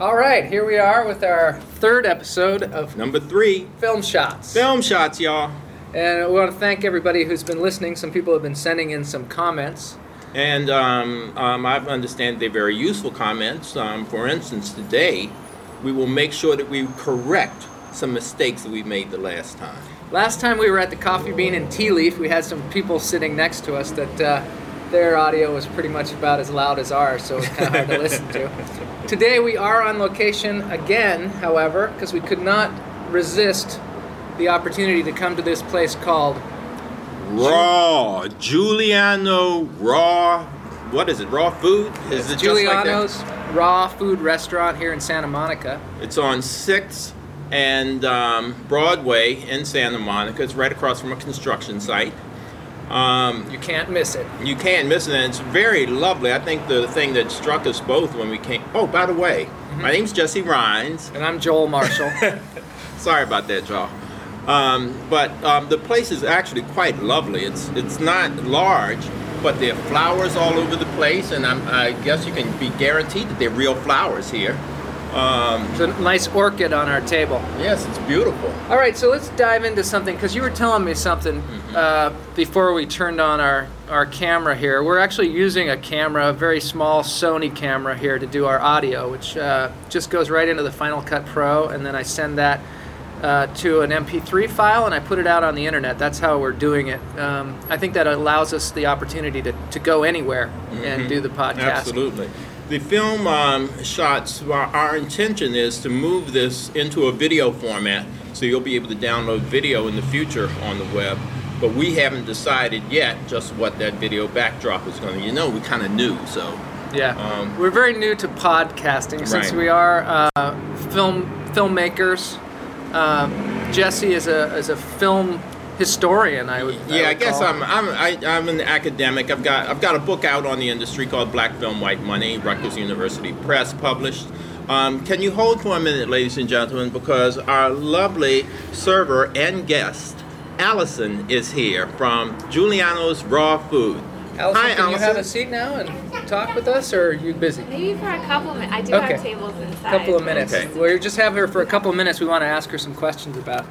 All right, here we are with our third episode of Number three, Film Shots. film shots, y'all. And we want to thank everybody who's been listening. Some people have been sending in some comments. And um, um, I understand they're very useful comments. Um, for instance, today we will make sure that we correct some mistakes that we made the last time. Last time we were at the Coffee Bean and Tea Leaf, we had some people sitting next to us that uh, their audio was pretty much about as loud as ours, so it was kind of hard to listen to. Today we are on location again, however, because we could not resist the opportunity to come to this place called Raw, Juliano Raw. What is it? Raw food? Is it just like? Juliano's Raw Food Restaurant here in Santa Monica. It's on Sixth and um, Broadway in Santa Monica. It's right across from a construction site. Um, You can't miss it. you can't miss it, and it's very lovely. I think the thing that struck us both when we came. Oh, by the way, my name's Jesse Rhines. And I'm Joel Marshall. Sorry about that, y'all. Um, but um, the place is actually quite lovely. It's it's not large, but there are flowers all over the place, and I'm, I guess you can be guaranteed that they're real flowers here. Um, There's a nice orchid on our table. yes, it's beautiful. All right, so let's dive into something because you were telling me something uh, before we turned on our, our camera here. We're actually using a camera, a very small Sony camera here to do our audio, which uh, just goes right into the Final Cut Pro, and then I send that uh, to an MP3 file and I put it out on the internet. That's how we're doing it. Um, I think that allows us the opportunity to, to go anywhere and do the podcast. Absolutely. The film um, shots, our, intention is to move this into a video format so you'll be able to download video in the future on the web. But we haven't decided yet just what that video backdrop is going to. You know, we kind of knew, so Yeah, Um, we're very new to podcasting since Right. we are uh, film filmmakers. Um, Jesse is a is a film historian. I would. yeah. I would guess call. I'm I'm I, I'm an academic. I've got I've got a book out on the industry called Black Film White Money, Rutgers University Press published. Um, can you hold for a minute, ladies and gentlemen, because our lovely server and guest, Allison, is here from Juliano's Raw Food. Allison, Hi, can you have a seat now and talk with us, or are you busy? Maybe for a couple of minutes. I do Okay. have tables inside. A couple of minutes. Okay. We'll just have her for a couple of minutes. We want to ask her some questions about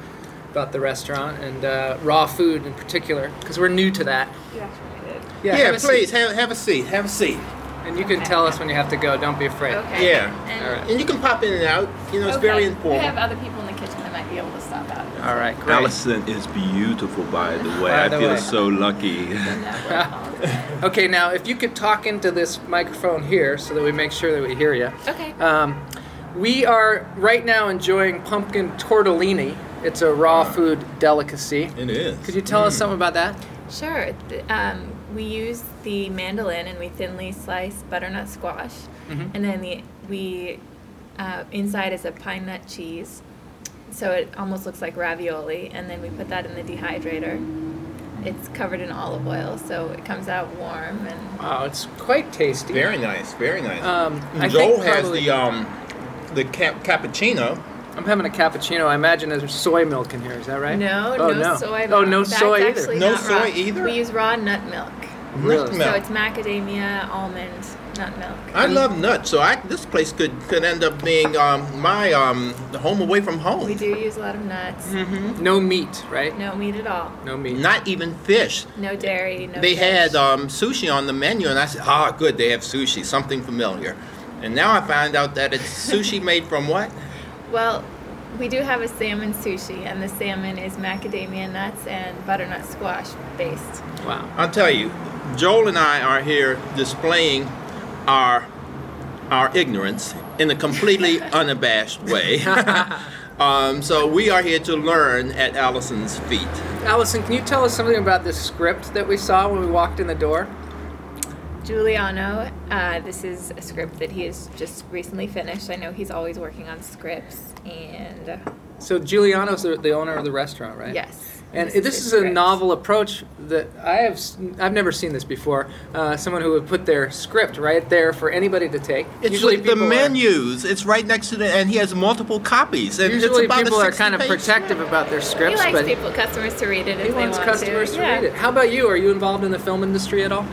about the restaurant and uh, raw food in particular, because we're new to that. You actually did. Yeah, Yeah, have please have, have a seat. Have a seat. And you can tell us when you have to go. Don't be afraid. Okay. Yeah. And, All right. And you can pop in and out. You know, it's okay. very informal. We have other people in the kitchen that might be able to stop out. All right. Great. Allison is beautiful, by the way. By the I feel way. so lucky. Okay, now if you could talk into this microphone here so that we make sure that we hear you. Okay. Um, we are right now enjoying pumpkin tortellini. It's a raw food delicacy. It is. Could you tell Mm. us something about that? Sure. Um, we use the mandolin and we thinly slice butternut squash, Mhm. and then the we uh, inside is a pine nut cheese, so it almost looks like ravioli, and then we put that in the dehydrator. It's covered in olive oil, so it comes out warm and Wow, it's quite tasty. Very nice, very nice. Um, Joel has the um, the cap- cappuccino. I'm having a cappuccino. I imagine there's soy milk in here. Is that right? No, Oh, no, soy. Oh, no That's soy either. No soy raw. either? We use raw nut milk. Really? Nut milk. So it's macadamia, almond, nut milk. I love nuts, so I, this place could, could end up being um, my um, home away from home. We do use a lot of nuts. Mm-hmm. No meat, right? No meat at all. No meat. Not even fish. No dairy. No. they fish. had um, sushi on the menu, and I said, "Ah, good, they have sushi, something familiar." And now I find out that it's sushi made from what? Well, we do have a salmon sushi, and the salmon is macadamia nuts and butternut squash based. Wow. I'll tell you, Joel and I are here displaying our our ignorance in a completely unabashed way. um, so we are here to learn at Allison's feet. Allison, can you tell us something about this script that we saw when we walked in the door? Juliano, uh, this is a script that he has just recently finished. I know he's always working on scripts, and uh, So Juliano's the, the owner of the restaurant, right? yes. And this this his is a script. novel approach that I have. s- I've never seen this before. Uh, someone who would put their script right there for anybody to take. It's usually with the people are- menus. It's right next to the, and he has multiple copies. And Usually it's about people are kind of page protective about their scripts. He scripts, likes but people, customers to read it if he they wants want customers to. to yeah. read it. How about you? Are you involved in the film industry at all?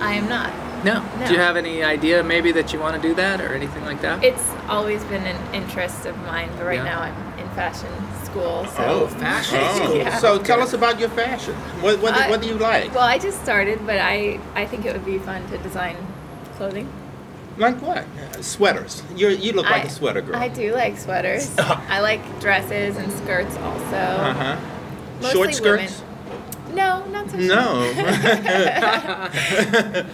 I am not. No. No. Do you have any idea maybe that you want to do that or anything like that? It's always been an interest of mine, but right Yeah. now I'm in fashion school. So Oh, fashion Oh, school. Yeah. So tell us about your fashion. What what, do- what do you like? Well, I just started, but I I think it would be fun to design clothing. Like what? Sweaters. You you look like I- a sweater girl. I do like sweaters. I like dresses and skirts also. Uh huh. Mostly Short skirts. women. No, not so No. short.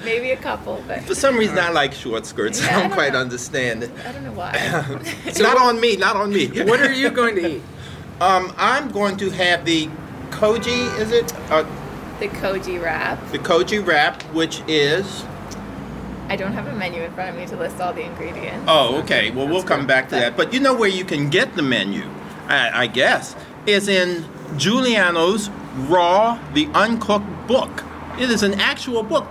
Maybe a couple, but For some reason, I like short skirts. Yeah, I I don't don't quite know. understand it. I don't know why. it's not on me. Not on me. What are you going to eat? Um, I'm going to have the koji. Is it uh, the koji wrap. the koji wrap, which is? I don't have a menu in front of me to list all the ingredients. Oh, okay. Well, we'll come good. back to that. But you know where you can get the menu, I, I guess, is in Juliano's Raw, the Uncooked book. It is an actual book.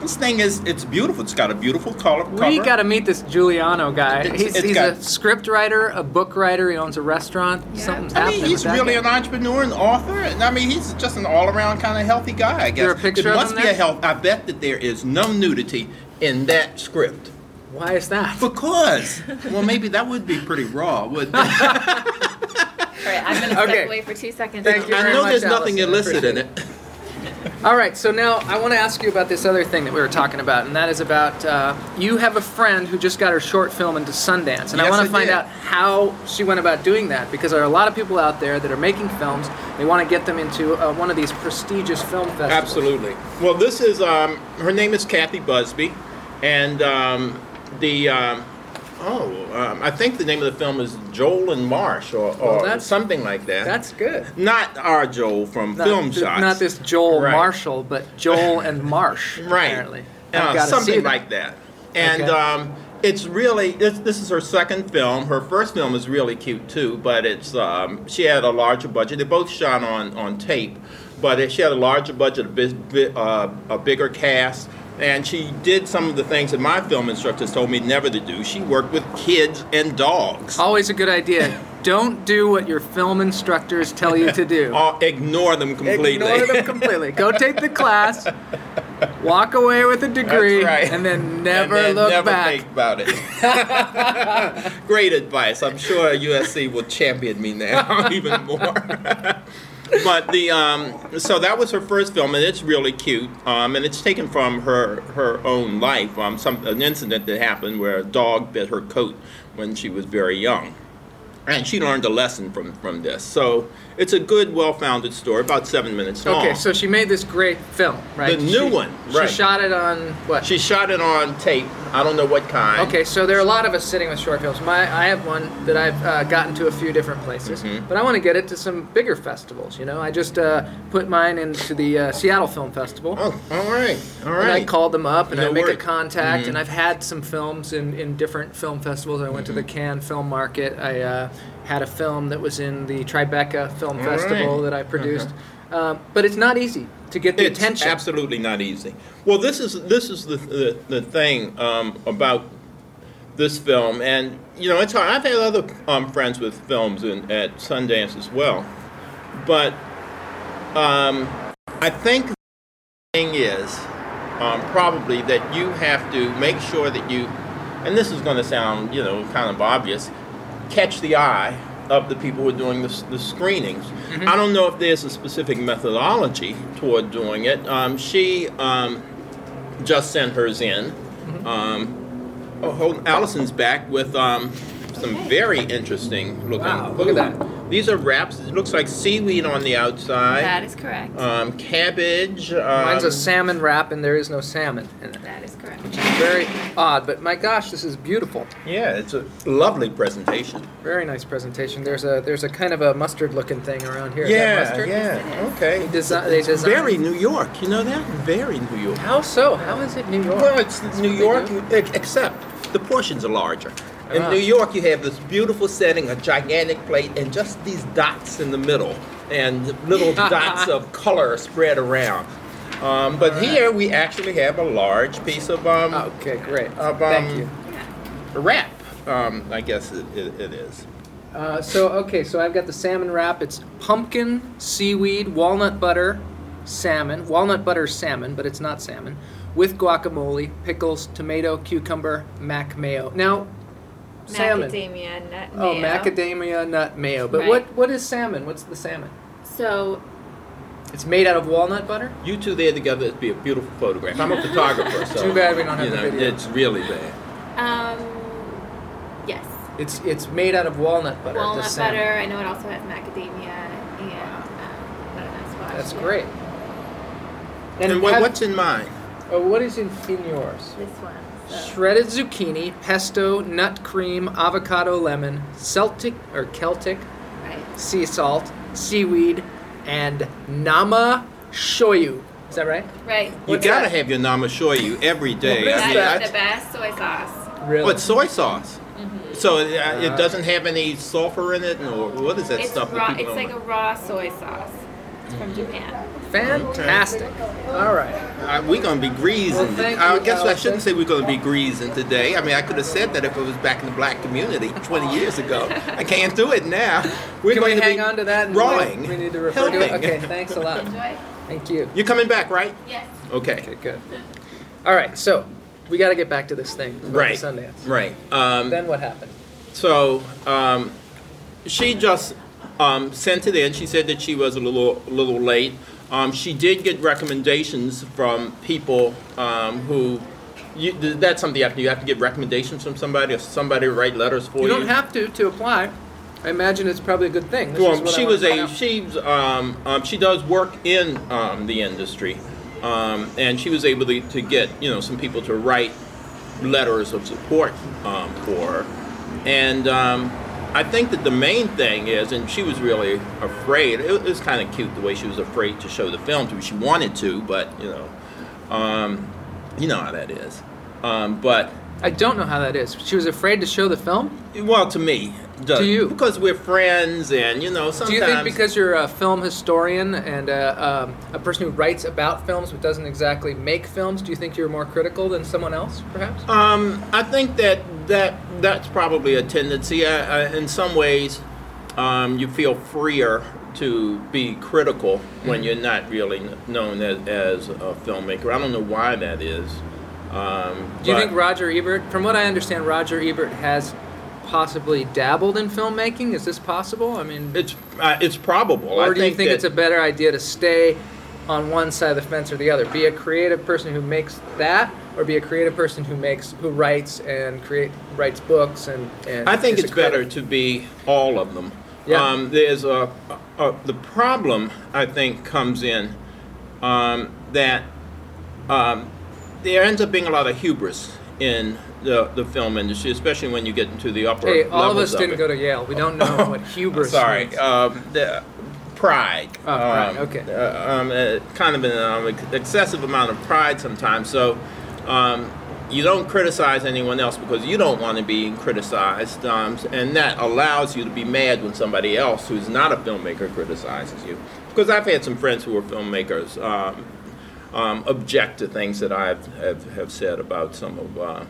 This thing is, it's beautiful. It's got a beautiful color. We cover. got to meet this Juliano guy. It's- he's it's he's got- a script writer, a book writer. He owns a restaurant. Yeah. Something's I happening. mean, he's that really guy. an entrepreneur and author. And I mean, he's just an all-around kind of healthy guy. I guess. there a picture there of must him be there? a health. I bet that there is no nudity in that script. Why is that? Because, well, maybe that would be pretty raw, wouldn't it? All right, I'm gonna step Okay. away for two seconds. Thank you I very know much, there's nothing Allison. I illicit in it. All right, so now I want to ask you about this other thing that we were talking about, and that is about uh, you have a friend who just got her short film into Sundance, and I Yes, want I to find did. out how she went about doing that because there are a lot of people out there that are making films. They want to get them into uh, one of these prestigious film festivals. Absolutely. Well, this is um, her name is Kathy Busby, and um, the um, oh, um, I think the name of the film is Joel and Marsh, or, or Well, something like that. That's good. not our Joel from Not, Film th- Shots. not this Joel Right. Marshall, but Joel and Marsh. right? Apparently, Uh, something like that. And Okay. um, it's really this, this is her second film. Her first film is really cute too, but it's um, she had a larger budget. They both shot on on tape, but it, she had a larger budget, a, bit, bit, uh, a bigger cast. And she did some of the things that my film instructors told me never to do. She worked with kids and dogs. Always a good idea. Don't do what your film instructors tell you to do. Or uh, ignore them completely. Ignore them completely. Go take the class, walk away with a degree, right. and then never and then look never back. think about it. Great advice. I'm sure USC will champion me now even more. But the um, so that was her first film, and it's really cute. Um, and it's taken from her her own life. Um, some an incident that happened where a dog bit her coat when she was very young. And she learned a lesson from, from this. So it's a good, well-founded story, about seven minutes long. Okay, so she made this great film, right? The new She- one, right. She shot it on what? she shot it on tape. I don't know what kind. Okay, so there are a lot of us sitting with short films. My, I have one that I've uh, gotten to a few different places, Mm-hmm. but I want to get it to some bigger festivals. You know, I just uh, put mine into the uh, Seattle Film Festival. Oh, all right, all And I called them up and I No make a contact, Mhm. and I've had some films in, in different film festivals. I went to the Mm-hmm. Cannes Film Market. I uh, had a film that was in the Tribeca Film All Festival right. that I produced. Um, but it's not easy to get the It's attention. absolutely not easy. Well, this is this is the the, the thing um, about this film, and you know, it's hard. I've had other um, friends with films in, at Sundance as well, but um, I think the thing is um, probably that you have to make sure that you, and this is going to sound you know kind of obvious, catch the eye of the people who are doing the, the screenings. I don't know if there's a specific methodology toward doing it. Um, she um, just sent hers in. Um, oh, hold, Allison's back with um, some very interesting looking. Wow, look at that. These are wraps. It looks like seaweed on the outside. That is correct. um, cabbage. Um, Mine's a salmon wrap, and there is no salmon in it. that is correct. Which is very odd, but my gosh, this is beautiful. Yeah, it's a lovely presentation. Very nice presentation. There's a there's a kind of a mustard looking thing around here. Is that yeah, mustard? yeah. Okay. They desi- they It's designed- very New York. You know that? Very New York. How so? How is it New York? Well, it's That's New York, they except the portions are larger. In Ah. New York, you have this beautiful setting, a gigantic plate, and just these dots in the middle, and little dots of color spread around. Um, but here, we actually have a large piece of um, Okay, great. Of, Thank um, you. wrap. Um, I guess it, it, it is. Uh, so okay, so I've got the salmon wrap. It's pumpkin, seaweed, walnut butter, salmon, walnut butter salmon, but it's not salmon, with guacamole, pickles, tomato, cucumber, mac mayo. Now, salmon. Macadamia nut Oh, mayo. macadamia nut mayo. But Right. what what is salmon? What's the salmon? So It's made out of walnut butter. You two there together, it'd be a beautiful photograph. I'm a photographer, so Too bad we don't have you the know, video. It's really bad. um, yes, It's it's made out of walnut butter. walnut salmon. butter. I know it also has macadamia and um, butternut squash. That's yeah. great. And, what, have- what's in mine? Oh, what is in, in yours? This one. So. Shredded zucchini, pesto, nut cream, avocado, lemon, Celtic or Celtic Right. sea salt, seaweed, and nama shoyu. Is that right? Right. You What's gotta that? have your nama shoyu every day. What is I mean, that? That's the best soy sauce. Really? It's soy sauce. Mm-hmm. So uh, Ah. it doesn't have any sulfur in it, or what is that It's stuff? that raw. people It's don't like a raw soy sauce. It's from Japan. Fantastic. All right. Uh, we're gonna be greasing. Well, thank I you, guess I Allison. shouldn't say we're gonna be greasing today. I mean, I could have said that if it was back in the black community 20 years ago. I can't do it now. We're Can going we to hang be on to that? and Rawing. We need to refer to it. Helping. Okay. Thanks a lot. Enjoy. Thank you. You're coming back, right? Yes. Okay. Okay. Good. All right. So we got to get back to this thing. about the Right. Sundance. Right. Um, Then what happened? So um, she just um, sent it in. She said that she was a little a little late. Um, she did get recommendations from people um, who. You, that's something you have to. You have to get recommendations from somebody, or somebody write letters for You you. don't have to to apply. I imagine it's probably a good thing. This Well, she was a out. she's um, um, she does work in um, the industry, um, and she was able to, to get you know some people to write letters of support um, for her, and um, I think that the main thing is, and she was really afraid. It was kind of cute the way she was afraid to show the film to. me. She wanted to, but you know, um, you know how that is. Um, but I don't know how that is. She was afraid to show the film. well, to me, To you. because we're friends, and you know, sometimes Do you think because you're a film historian and a, um, a person who writes about films but doesn't exactly make films, do you think you're more critical than someone else, perhaps? Um, I think that that that's probably a tendency. I, I, in some ways, um, you feel freer to be critical when you're not really known as, as a filmmaker. I don't know why that is. Um, Do you but think Roger Ebert, from what I understand, Roger Ebert has possibly dabbled in filmmaking? Is this possible? I mean, it's uh, it's probable? I or do you think it's a better idea to stay on one side of the fence or the other? Be a creative person who makes that, or be a creative person who makes who writes and create writes books and. and I think it's better to be all of them. Yeah. Um, there's a, a, the problem I think comes in um, that um, there ends up being a lot of hubris in the, the film industry, especially when you get into the upper Hey, all of us didn't it. go to Yale. We don't know what hubris Sorry, means. um, the pride. Oh, pride, Um, okay. uh, um, uh, kind of an um, excessive amount of pride sometimes. So um, you don't criticize anyone else because you don't want to be criticized, um, and that allows you to be mad when somebody else who's not a filmmaker criticizes you. Because I've had some friends who are filmmakers. Um, object to things that I've have, have said about some of uh,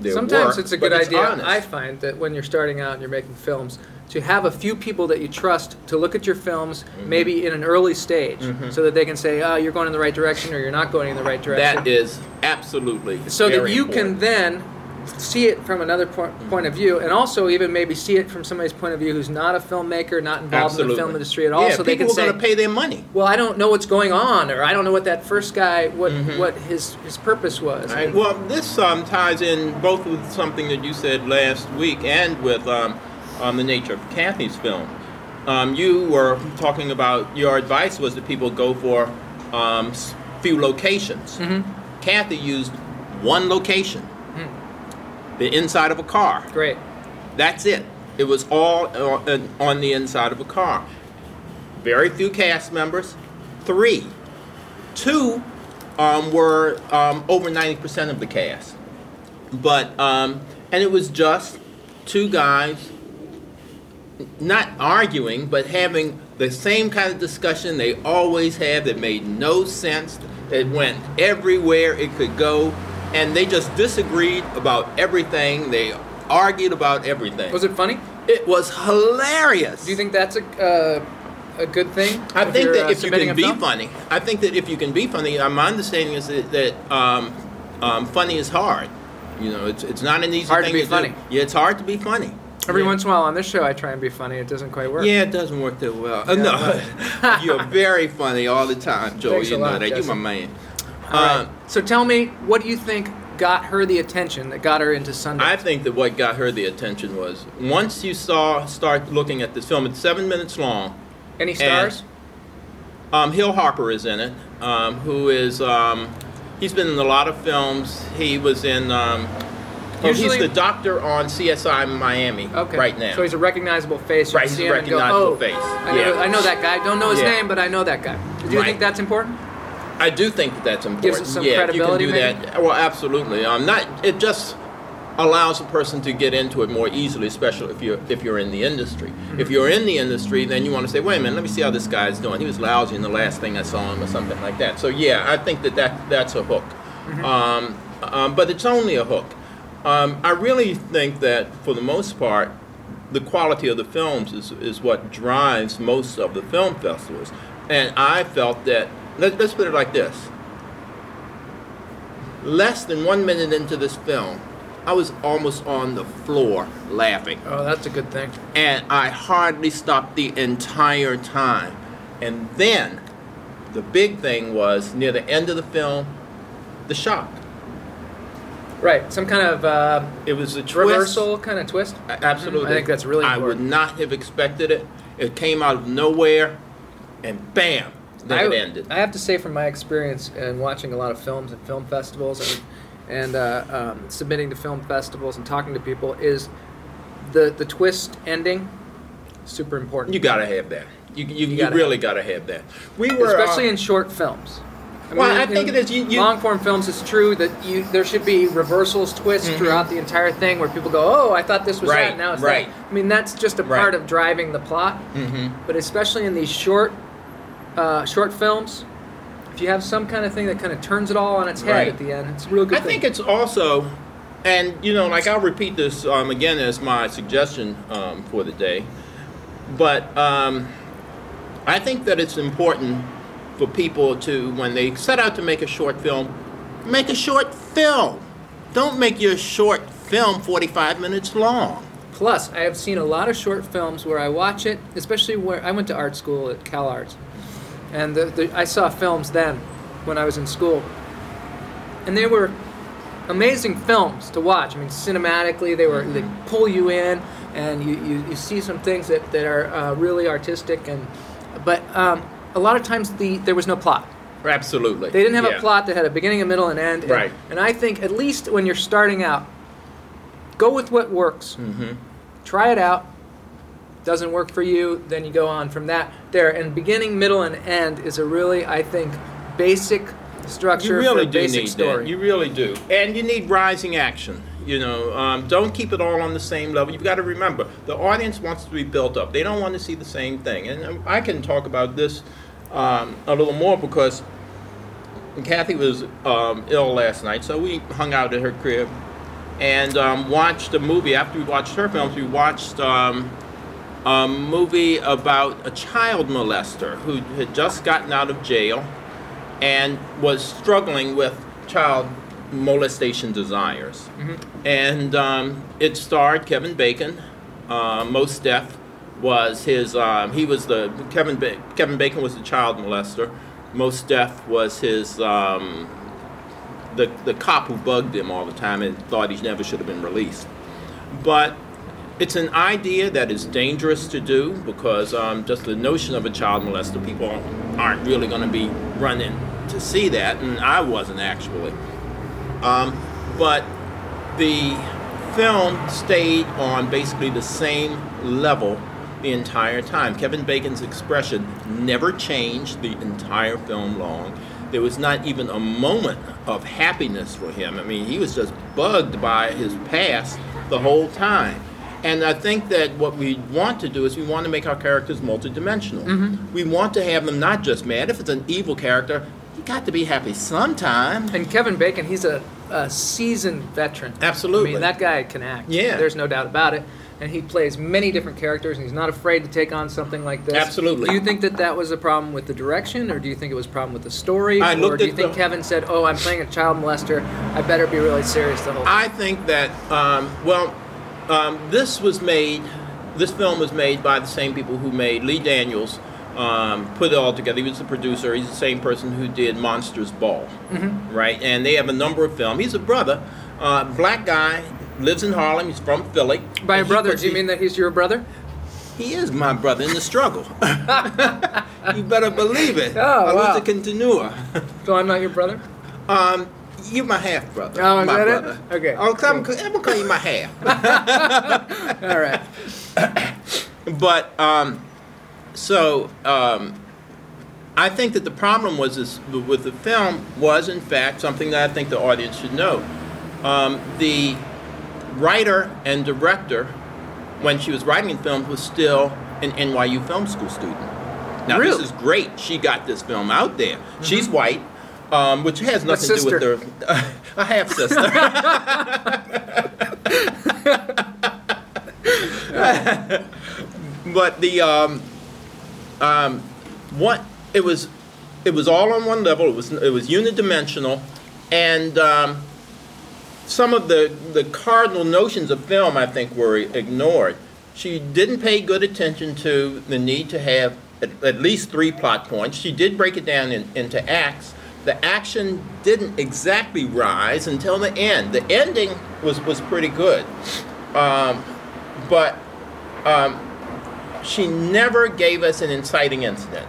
their Sometimes work, it's a good idea. honest. I find that when you're starting out and you're making films, to have a few people that you trust to look at your films, Mm-hmm. maybe in an early stage, so that they can say, "Oh, you're going in the right direction," or "You're not going in the right direction." That is absolutely so that you can then see it from another point, point of view, and also even maybe see it from somebody's point of view who's not a filmmaker, not involved in the film industry at all. Yeah, so they people can are say, going to pay their money. "Well, I don't know what's going on," or "I don't know what that first guy, what what his his purpose was." Mm-hmm. Right. Well, this um, ties in both with something that you said last week and with um, um, the nature of Kathy's film. Um, you were talking about your advice was that people go for um, s- few locations. Mm-hmm. Kathy used one location, Hmm. The inside of a car. Great. That's it. It was all on, the inside of a car. Very few cast members. Three. Two um, were um, over 90% of the cast. But, um, and it was just two guys not arguing, but having the same kind of discussion they always have that made no sense. It went everywhere it could go, and they just disagreed about everything. They argued about everything. Was it funny? It was hilarious. Do you think that's a uh, a good thing? I think that uh, if you can be film? funny, I think that if you can be funny, uh, my understanding is that, that um, um, funny is hard. You know, it's it's not an easy Hard to be do. funny. Yeah, it's hard to be funny. Every Yeah. once in a while on this show, I try and be funny. It doesn't quite work. Yeah, it doesn't work that well. Uh, no, you're very funny all the time, Joe. Thanks you know lot, that. Jesse. You're my man. All right. Um, So tell me, what do you think got her the attention that got her into Sundance? I think that what got her the attention was once you saw start looking at this film. It's seven minutes long. Any stars? Um, Hill Harper is in it, um, who is um, he's been in a lot of films. He was in. Um, oh, he's the doctor on CSI Miami okay. right now. So he's a recognizable face. Right, he's a and go, recognizable oh, face. I know, Yeah. I know that guy. Don't know his Yeah. name, but I know that guy. Do you Right. think that's important? I do think that that's important. Gives it some yeah, credibility, you can do maybe? that. Well, absolutely. Um, not it just allows a person to get into it more easily, especially if you're if you're in the industry. Mm-hmm. If you're in the industry, then you want to say, wait a minute, let me see how this guy's doing. He was lousy in the last thing I saw him, or something like that. So yeah, I think that, that that's a hook. Mm-hmm. Um, um, but it's only a hook. Um, I really think that for the most part, the quality of the films is, is what drives most of the film festivals. And I felt that, let, let's put it like this less than one minute into this film, I was almost on the floor laughing. Oh, that's a good thing. And I hardly stopped the entire time. And then the big thing was near the end of the film, the shock. Right. Some kind of uh, It was a twist. reversal kind of twist. Absolutely. I think that's really I would not have expected it. It came out of nowhere, and bam, I, it ended. I have to say, from my experience and watching a lot of films and film festivals and and uh, um, submitting to film festivals and talking to people, is the the twist ending super important. you gotta have that. You, you, you, gotta really gotta have that. We were especially uh, in short films. I Well, I think it is. You- you- long form films. It's true that you there should be reversals, twists throughout the entire thing, where people go, "Oh, I thought this was Mm-hmm. Right, that, now it's right. that." I mean, that's just a Right. part of driving the plot. mhm. But especially in these short, uh, short films, if you have some kind of thing that kind of turns it all on its head Right. at the end, it's a real good I thing. think it's also, and you know, like I'll repeat this um, again as my suggestion um, for the day, but um, I think that it's important for people to, when they set out to make a short film, make a short film. Don't make your short film 45 minutes long. Plus, I have seen a lot of short films where I watch it, especially where I went to art school at Cal Arts, and the, the, I saw films then when I was in school, and they were amazing films to watch. I mean, cinematically, they were they pull you in, and you, you, you see some things that that are uh, really artistic, and but um, a lot of times the there was no plot. Absolutely. They didn't have Yeah. a plot that had a beginning, a middle, and end. and- Right. And I think at least when you're starting out, go with what works. Mhm. Try it out. Doesn't work for you, then you go on from that. There, and beginning, middle, and end is a really, I think, basic structure You really for do basic need story. that. You really do, and you need rising action. You know, um, don't keep it all on the same level. You've got to remember the audience wants to be built up. They don't want to see the same thing. And um, I can talk about this um, a little more because Kathy was um, ill last night, so we hung out at her crib and um, watched a movie. After we watched her films, we watched. A movie about a child molester who had just gotten out of jail and was struggling with child molestation desires. And um, it starred Kevin Bacon. Uh, Mos Def was his. Um, he was the Kevin. Ba- Kevin Bacon was the child molester. Mos Def was his. Um, the the cop who bugged him all the time and thought he never should have been released. But it's an idea that is dangerous to do because um, just the notion of a child molester, people aren't really going to be running to see that, and I wasn't actually. Um, but the film stayed on basically the same level the entire time. Kevin Bacon's expression never changed the entire film long. There was not even a moment of happiness for him. I mean, he was just bugged by his past the whole time. And I think that what we want to do is we want to make our characters multidimensional. We want to have them not just mad. If it's an evil character, you got to be happy sometime. And Kevin Bacon, he's a, a seasoned veteran. Absolutely. I mean, that guy can act. Yeah. There's no doubt about it. and he plays many different characters, and he's not afraid to take on something like this. Absolutely. Do you think that that was a problem with the direction, or do you think it was a problem with the story, I or do you think the- Kevin said, "Oh, I'm playing a child molester. I better be really serious the whole time"? I think that, um, well, um, this was made, this film was made by the same people who made Lee Daniels, um, put it all together. He was the producer. He's the same person who did Monsters Ball, Mm-hmm. right? And they have a number of films. He's a brother, uh, black guy, lives in Harlem. He's from Philly. By a brother, do you mean that he's your brother? He is my brother in the struggle. you better believe it. Oh, I wow. was a. So I'm not your brother. Um, you my half brother. Oh, is my that it? brother. Okay, Oh, I'm. I'm gonna call you my half. All right. But um, so um, I think that the problem was this with the film was in fact something that I think the audience should know. Um, the writer and director, when she was writing the film, was still an NYU film school student. Now Really? this is great. She got this film out there. She's white, um, which has nothing to do with her a half sister. but the um, um, what it was it was all on one level. It was it was unidimensional, and um, some of the the cardinal notions of film I think were ignored. She didn't pay good attention to the need to have at, at least three plot points. She did break it down in, into acts. The action didn't exactly rise until the end. The ending was was pretty good, um, but um, she never gave us an inciting incident.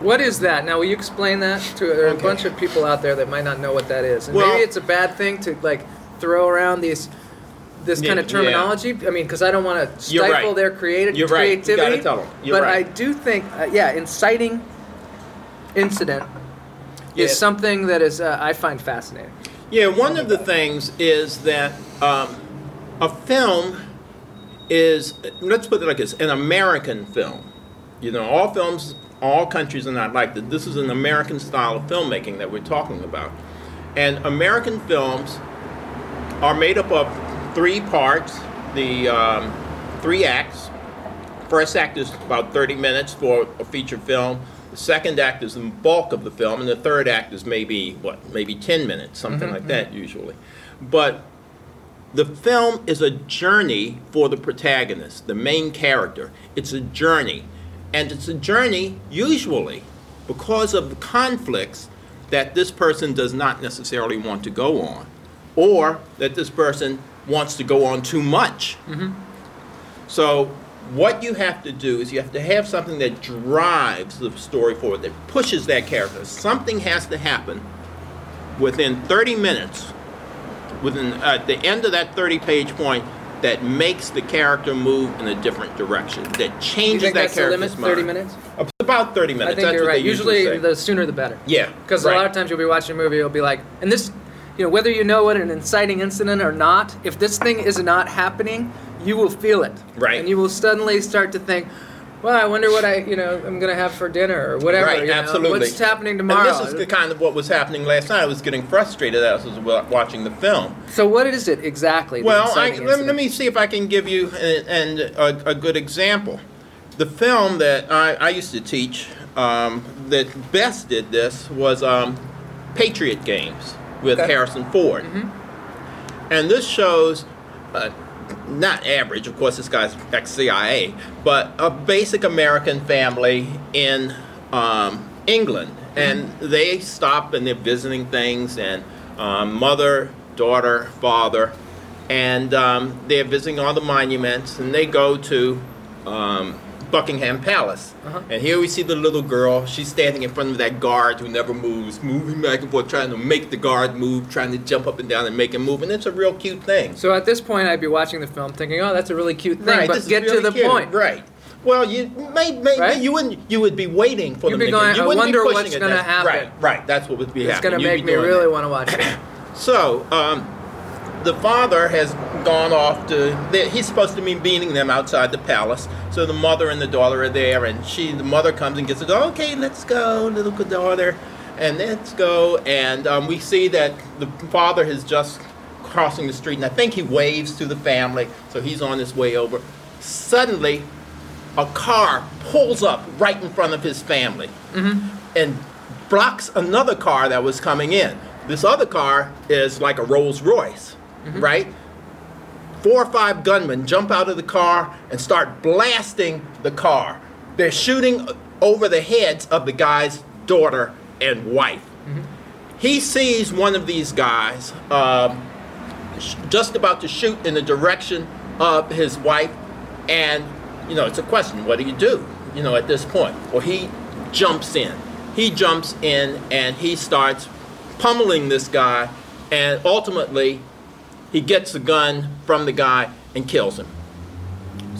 What is that? Now, will you explain that to there are a bunch of people out there that might not know what that is, and Well- maybe it's a bad thing to like throw around these this Yeah, kind of yeah. terminology. I mean, because I don't want to stifle right. their creative You're right. You creativity. gotta tell 'em. You're but right. I do think, uh, yeah, inciting incident Is something that is uh, I find fascinating. Yeah, one of the things is that um, a film is, let's put it like this, an American film. You know, all films, all countries are not like that. This is an American style of filmmaking that we're talking about. And American films are made up of three parts, the um, three acts. First act is about 30 minutes for a feature film. Second act is the bulk of the film, and the third act is maybe what, maybe 10 minutes, something mm-hmm, like that mm-hmm. usually. But the film is a journey for the protagonist, the main character. It's a journey. And it's a journey, usually, because of the conflicts that this person does not necessarily want to go on, or that this person wants to go on too much. Mm-hmm. So, what you have to do is you have to have something that drives the story forward, that pushes that character. Something has to happen within 30 minutes within at the end of that 30 page point that makes the character move in a different direction that You changes think that that's the character's limit? mind. Thirty minutes? about 30 minutes. I think that's you're what right. they usually, Usually, the sooner the better. yeah Because a lot of times you'll be watching a movie, you'll be like, and this, you know, whether you know what an inciting incident or not, if this thing is not happening, you will feel it. Right. And you will suddenly start to think, well, I wonder what I, you know, I'm gonna have for dinner or whatever. right you know, absolutely What's happening tomorrow? and this is the kind of what was happening last night i was getting frustrated as i was watching the film so what is it exactly? Well, I, let, let me see if I can give you an, an, a, a good example. The film that I, I used to teach um, that best did this was um, Patriot Games with Okay. Harrison Ford. And this shows, uh, not average, of course, this guy's ex CIA, but a basic American family in um, England. And they stop and they're visiting things, and um, mother, daughter, father, and um, they're visiting all the monuments, and they go to um, Buckingham Palace. Uh-huh. And here we see the little girl. She's standing in front of that guard who never moves, moving back and forth, trying to make the guard move, trying to jump up and down and make him move. And it's a real cute thing. So at this point, I'd be watching the film thinking, oh, that's a really cute thing, but get really to the cute. point. Right. Well, you may, may, Right? you wouldn't you would be waiting for the movie. You'd them be to going, you "I wonder what's gonna happen." Right, right. That's what would be It's happening. gonna make me really want to watch it. So, um, the father has gone off to. He's supposed to be meeting them outside the palace. So the mother and the daughter are there, and she, the mother, comes and gets it. Okay, let's go, little daughter, and let's go. And um, we see that the father has just crossing the street, and I think he waves to the family, so he's on his way over. Suddenly, a car pulls up right in front of his family and blocks another car that was coming in. This other car is like a Rolls Royce, right? Four or five gunmen jump out of the car and start blasting the car. They're shooting over the heads of the guy's daughter and wife. He sees one of these guys um, sh- just about to shoot in the direction of his wife, and you know it's a question: what do you do? You know, at this point, well, he jumps in. He jumps in and he starts pummeling this guy, and ultimately, he gets the gun from the guy and kills him.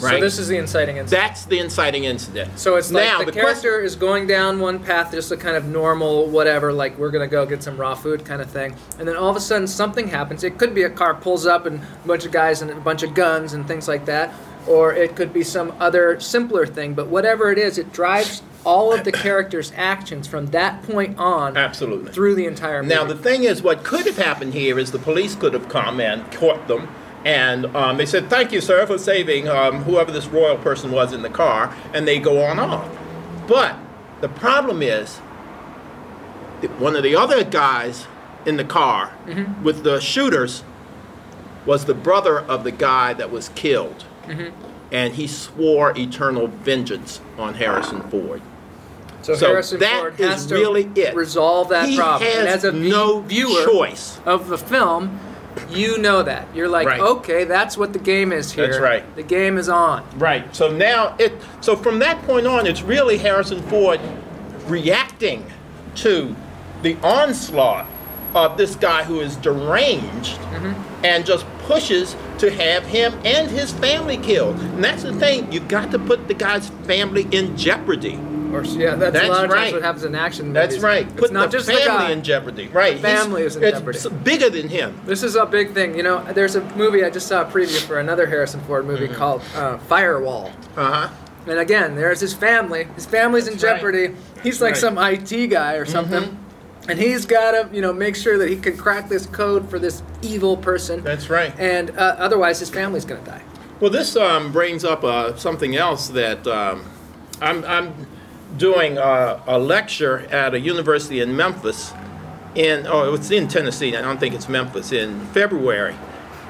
Right? So this is the inciting incident. That's the inciting incident. So it's like now the, question- character is going down one path, just a kind of normal, whatever, like we're gonna go get some raw food kind of thing, and then all of a sudden something happens. It could be a car pulls up and a bunch of guys and a bunch of guns and things like that, or it could be some other simpler thing. But whatever it is, it drives all of the characters' actions from that point on Absolutely. through the entire movie. Now the thing is, what could have happened here is the police could have come and caught them, and um, they said, "Thank you, sir, for saving um, whoever this royal person was in the car," and they go on off. But the problem is, one of the other guys in the car with the shooters was the brother of the guy that was killed, Mm-hmm. and he swore eternal vengeance on Harrison Ford. so, so Harrison that Ford is has to really it. resolve that he problem. and as a no viewer, choice. of the film, you know that. You're like, Right. okay, that's what the game is here. That's right. The game is on. Right. So now it. So from that point on, it's really Harrison Ford reacting to the onslaught of this guy who is deranged mm-hmm. And just pushes to have him and his family killed. And that's the thing. You got to put the guy's family in jeopardy. Or yeah, that's, That's a lot of right. times what happens in action That's right. It's Put not the just family the guy. in jeopardy. Right. The family He's- is in it's jeopardy. s- bigger than him. This is a big thing. You know, there's a movie I just saw a preview for another Harrison Ford movie Mm-hmm. called uh, Firewall. Uh huh. And again, there's his family. His family's in That's right. jeopardy. He's like Right. some IT guy or something. Mm-hmm. And he's got to, you know, make sure that he can crack this code for this evil person. That's right. And uh, otherwise, his family's going to die. Well, this um, brings up uh, something else that um, I'm, I'm doing a, a lecture at a university in Memphis. In oh, it's in Tennessee. I don't think it's Memphis in February,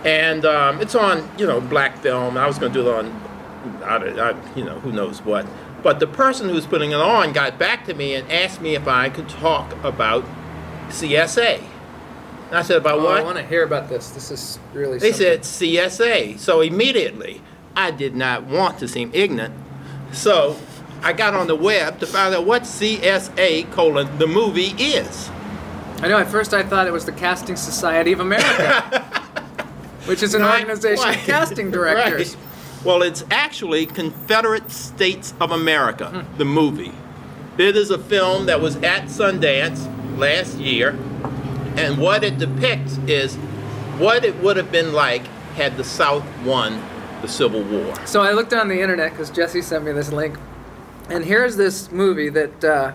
and um, it's on you know black film. I was going to do it on, I, I, you know, who knows what. But the person who's putting it on got back to me and asked me if I could talk about CSA. And I said about Oh, what? I want to hear about this. This is really They something. said CSA. So immediately, I did not want to seem ignorant. So I got on the web to find out what CSA colon the movie is. I know. At first, I thought it was the Casting Society of America, which is an Not organization of casting directors. Right. Well, it's actually Confederate States of America, Hmm. the movie. It is a film that was at Sundance last year, and what it depicts is what it would have been like had the South won the Civil War. So I looked on the internet because Jesse sent me this link, and here's this movie that uh,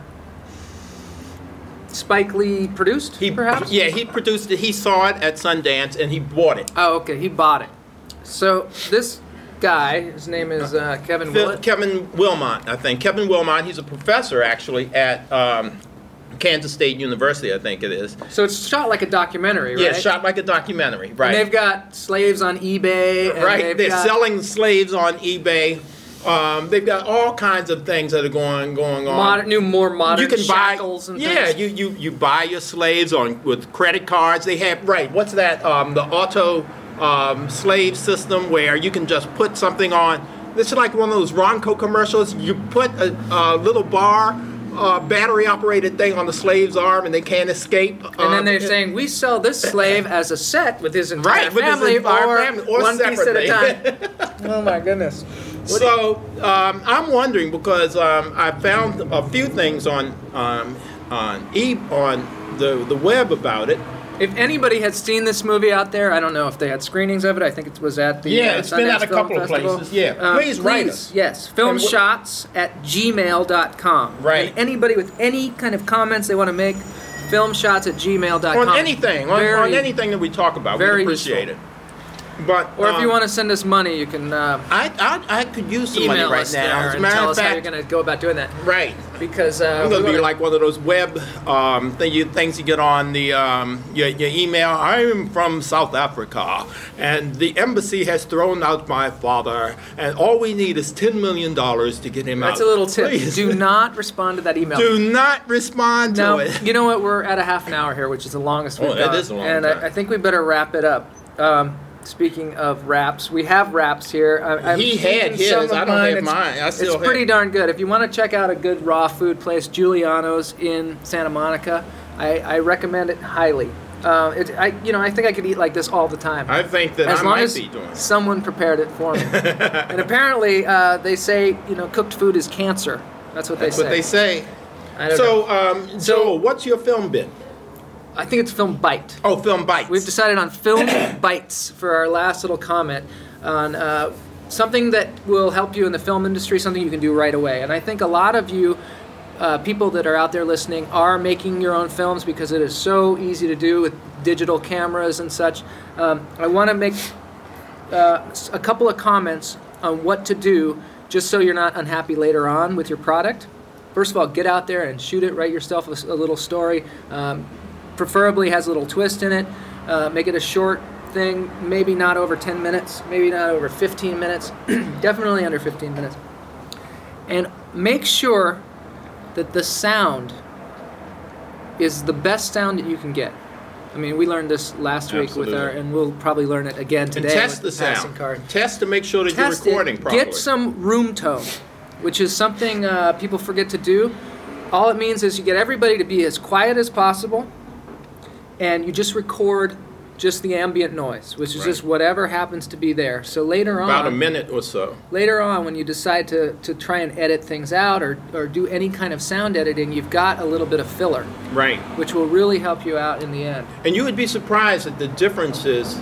Spike Lee produced. He perhaps. Yeah, he produced it. He saw it at Sundance and he bought it. Oh, okay. He bought it. So this guy, his name is uh, Kevin Phil- Willett. Kevin Willmott, I think. Kevin Willmott, he's a professor actually at um, Kansas State University, I think it is. So it's shot like a documentary, right? Yeah, shot like a documentary, And right? they've got slaves on eBay. And right, they're got selling slaves on eBay. Um, they've got all kinds of things that are going going on. modern, new, more modern you can buy shackles and yeah things. you, you you buy your slaves on with credit cards they have right what's that um, the auto um, slave system where you can just put something on this is like one of those ronco commercials you put a, a little bar uh, battery operated thing on the slave's arm and they can't escape And then Um, they're saying we sell this slave as a set with his entire Right, with his family, entire or, family, or one piece at a time. oh my goodness! So um, I'm wondering because um, I found a few things on um, on e on the the web about it. If anybody had seen this movie out there, I don't know if they had screenings of it. I think it was at the Yeah, uh, it's been at a Film couple of places, yeah. Uh, Please write us. Yes, filmshots at gmail.com. Right. And anybody with any kind of comments they want to make, filmshots at gmail.com. on anything, on, Very- on anything that we talk about. We appreciate useful. it. But Or if you um, want to send us money, you can uh, I, I I could use some email money right us now. there As a and matter tell of us how you're fact, going to go about doing that. right. Because uh, I'm we gonna be wanna- like one of those web um, thing you, things you get on the um, your, your email. I am from South Africa, and the embassy has thrown out my father, and all we need is ten million dollars to get him out. That's a little tip. Please. Do not respond to that email. Do not respond to Now, it. you know what? We're at a half an hour here, which is the longest we've Oh, that is a long and time. I, I think we better wrap it up. Um, speaking of wraps, we have wraps here. I, He had his. I don't have It's- mine. I still it's have- pretty darn good. If you want to check out a good raw food place, Juliano's in Santa Monica, I, I recommend it highly. Uh, it, I, you know, I think I could eat like this all the time. I think that as I long might as be doing. it. someone prepared it for me. and apparently, uh, they say you know cooked food is cancer. That's what That's they what say. they say. I don't know. So, um, So- Joel, what's your film bit? I think it's film bite. Oh, film bites. We've decided on film bites for our last little comment on uh, something that will help you in the film industry, something you can do right away. And I think a lot of you, uh, people that are out there listening, are making your own films because it is so easy to do with digital cameras and such. Um, I want to make uh, a couple of comments on what to do just so you're not unhappy later on with your product. First of all, get out there and shoot it. Write yourself a little story. Um, preferably has a little twist in it. Uh, make it a short thing, maybe not over 10 minutes, maybe not over 15 minutes, definitely under 15 minutes. And make sure that the sound is the best sound that you can get. I mean, we learned this last week with our, and we'll probably learn it again and today. test the sound. card. Test to make sure that Test you're recording it. properly. Get some room tone, which is something uh, people forget to do. All it means is you get everybody to be as quiet as possible, and you just record just the ambient noise, which is Right. just whatever happens to be there. So later on, about a minute or so. later on when you decide to, to try and edit things out or, or do any kind of sound editing, you've got a little bit of filler, Right. which will really help you out in the end. And you would be surprised at the differences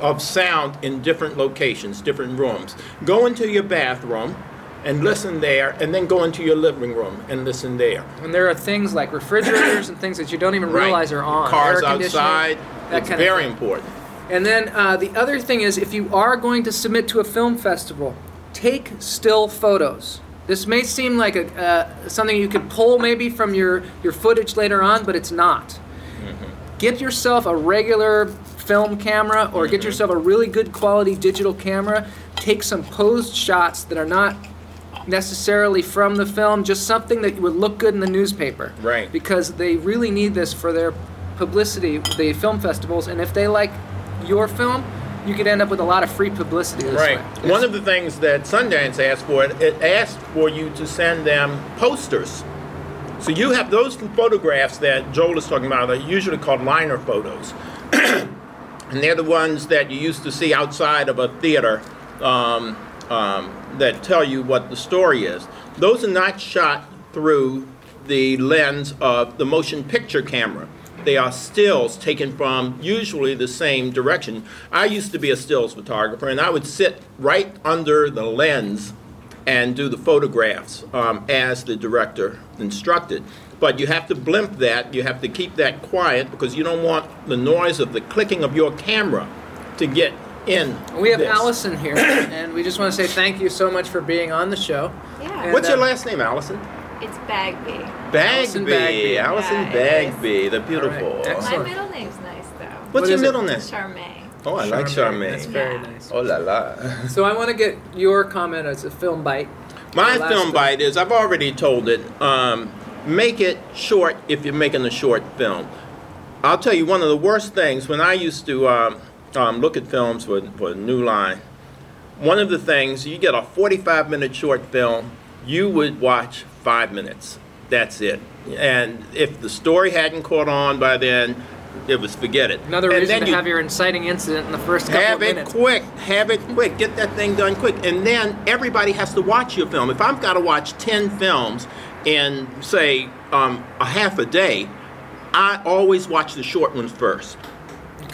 of sound in different locations, different rooms. Go into your bathroom and listen there, and then go into your living room and listen there. And there are things like refrigerators and things that you don't even Right. realize are on. Cars Air outside. that It's kind of very important. And then uh, the other thing is, if you are going to submit to a film festival, take still photos. This may seem like a, uh, something you could pull maybe from your, your footage later on, but it's not. Get yourself a regular film camera or get yourself a really good quality digital camera. Take some posed shots that are not necessarily from the film, just something that would look good in the newspaper. Right. Because they really need this for their publicity, the film festivals, and if they like your film, you could end up with a lot of free publicity this Right. way. One of the things that Sundance asked for, it, it asked for you to send them posters. So you have those photographs that Joel is talking about They're usually called liner photos. and they're the ones that you used to see outside of a theater um, um, that tell you what the story is. Those are not shot through the lens of the motion picture camera. They are stills taken from usually the same direction. I used to be a stills photographer, and I would sit right under the lens and do the photographs um, as the director instructed. But you have to blimp that, you have to keep that quiet because you don't want the noise of the clicking of your camera to get in. We have this. Allison here, and we just want to say thank you so much for being on the show. Yeah. And, What's your uh, last name, Allison? It's Bagby. Allison Bagby. Bagby. Allison Yeah, it is. Bagby, the beautiful. All right, excellent. My middle name's nice though. What's What your is it? middle name? Charmaine. Oh, I like Charmaine. That's very Yeah. nice. Oh la la. So I want to get your comment as a film bite. My film film. bite is I've already told it. Um, make it short if you're making a short film. I'll tell you one of the worst things when I used to um, um, look at films for, for New Line. One of the things you get a 45 minute short film, you would watch five minutes. That's it. And if the story hadn't caught on by then, it was forget it. Another And reason to you- have your inciting incident in the first couple have of it minutes. quick. Have it quick. Get that thing done quick. And then everybody has to watch your film. If I've got to watch 10 films in, say, um, a half a day, I always watch the short ones first.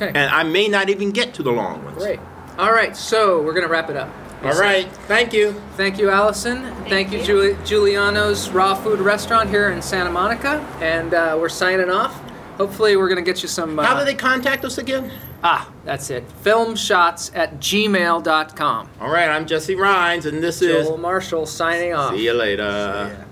Okay. And I may not even get to the long ones. Great. All right, so we're going to wrap it up. All right. Thank you. Thank you, Allison. Thank, you, you. Juli- Juliano's Raw Food Restaurant here in Santa Monica. And uh, we're signing off. Hopefully, we're going to get you some. Uh, How do they contact us again? Ah, that's it. Filmshots at gmail.com. All right. I'm Jesse Rhines, and this Joel is. Joel Marshall signing off. See you later. See ya.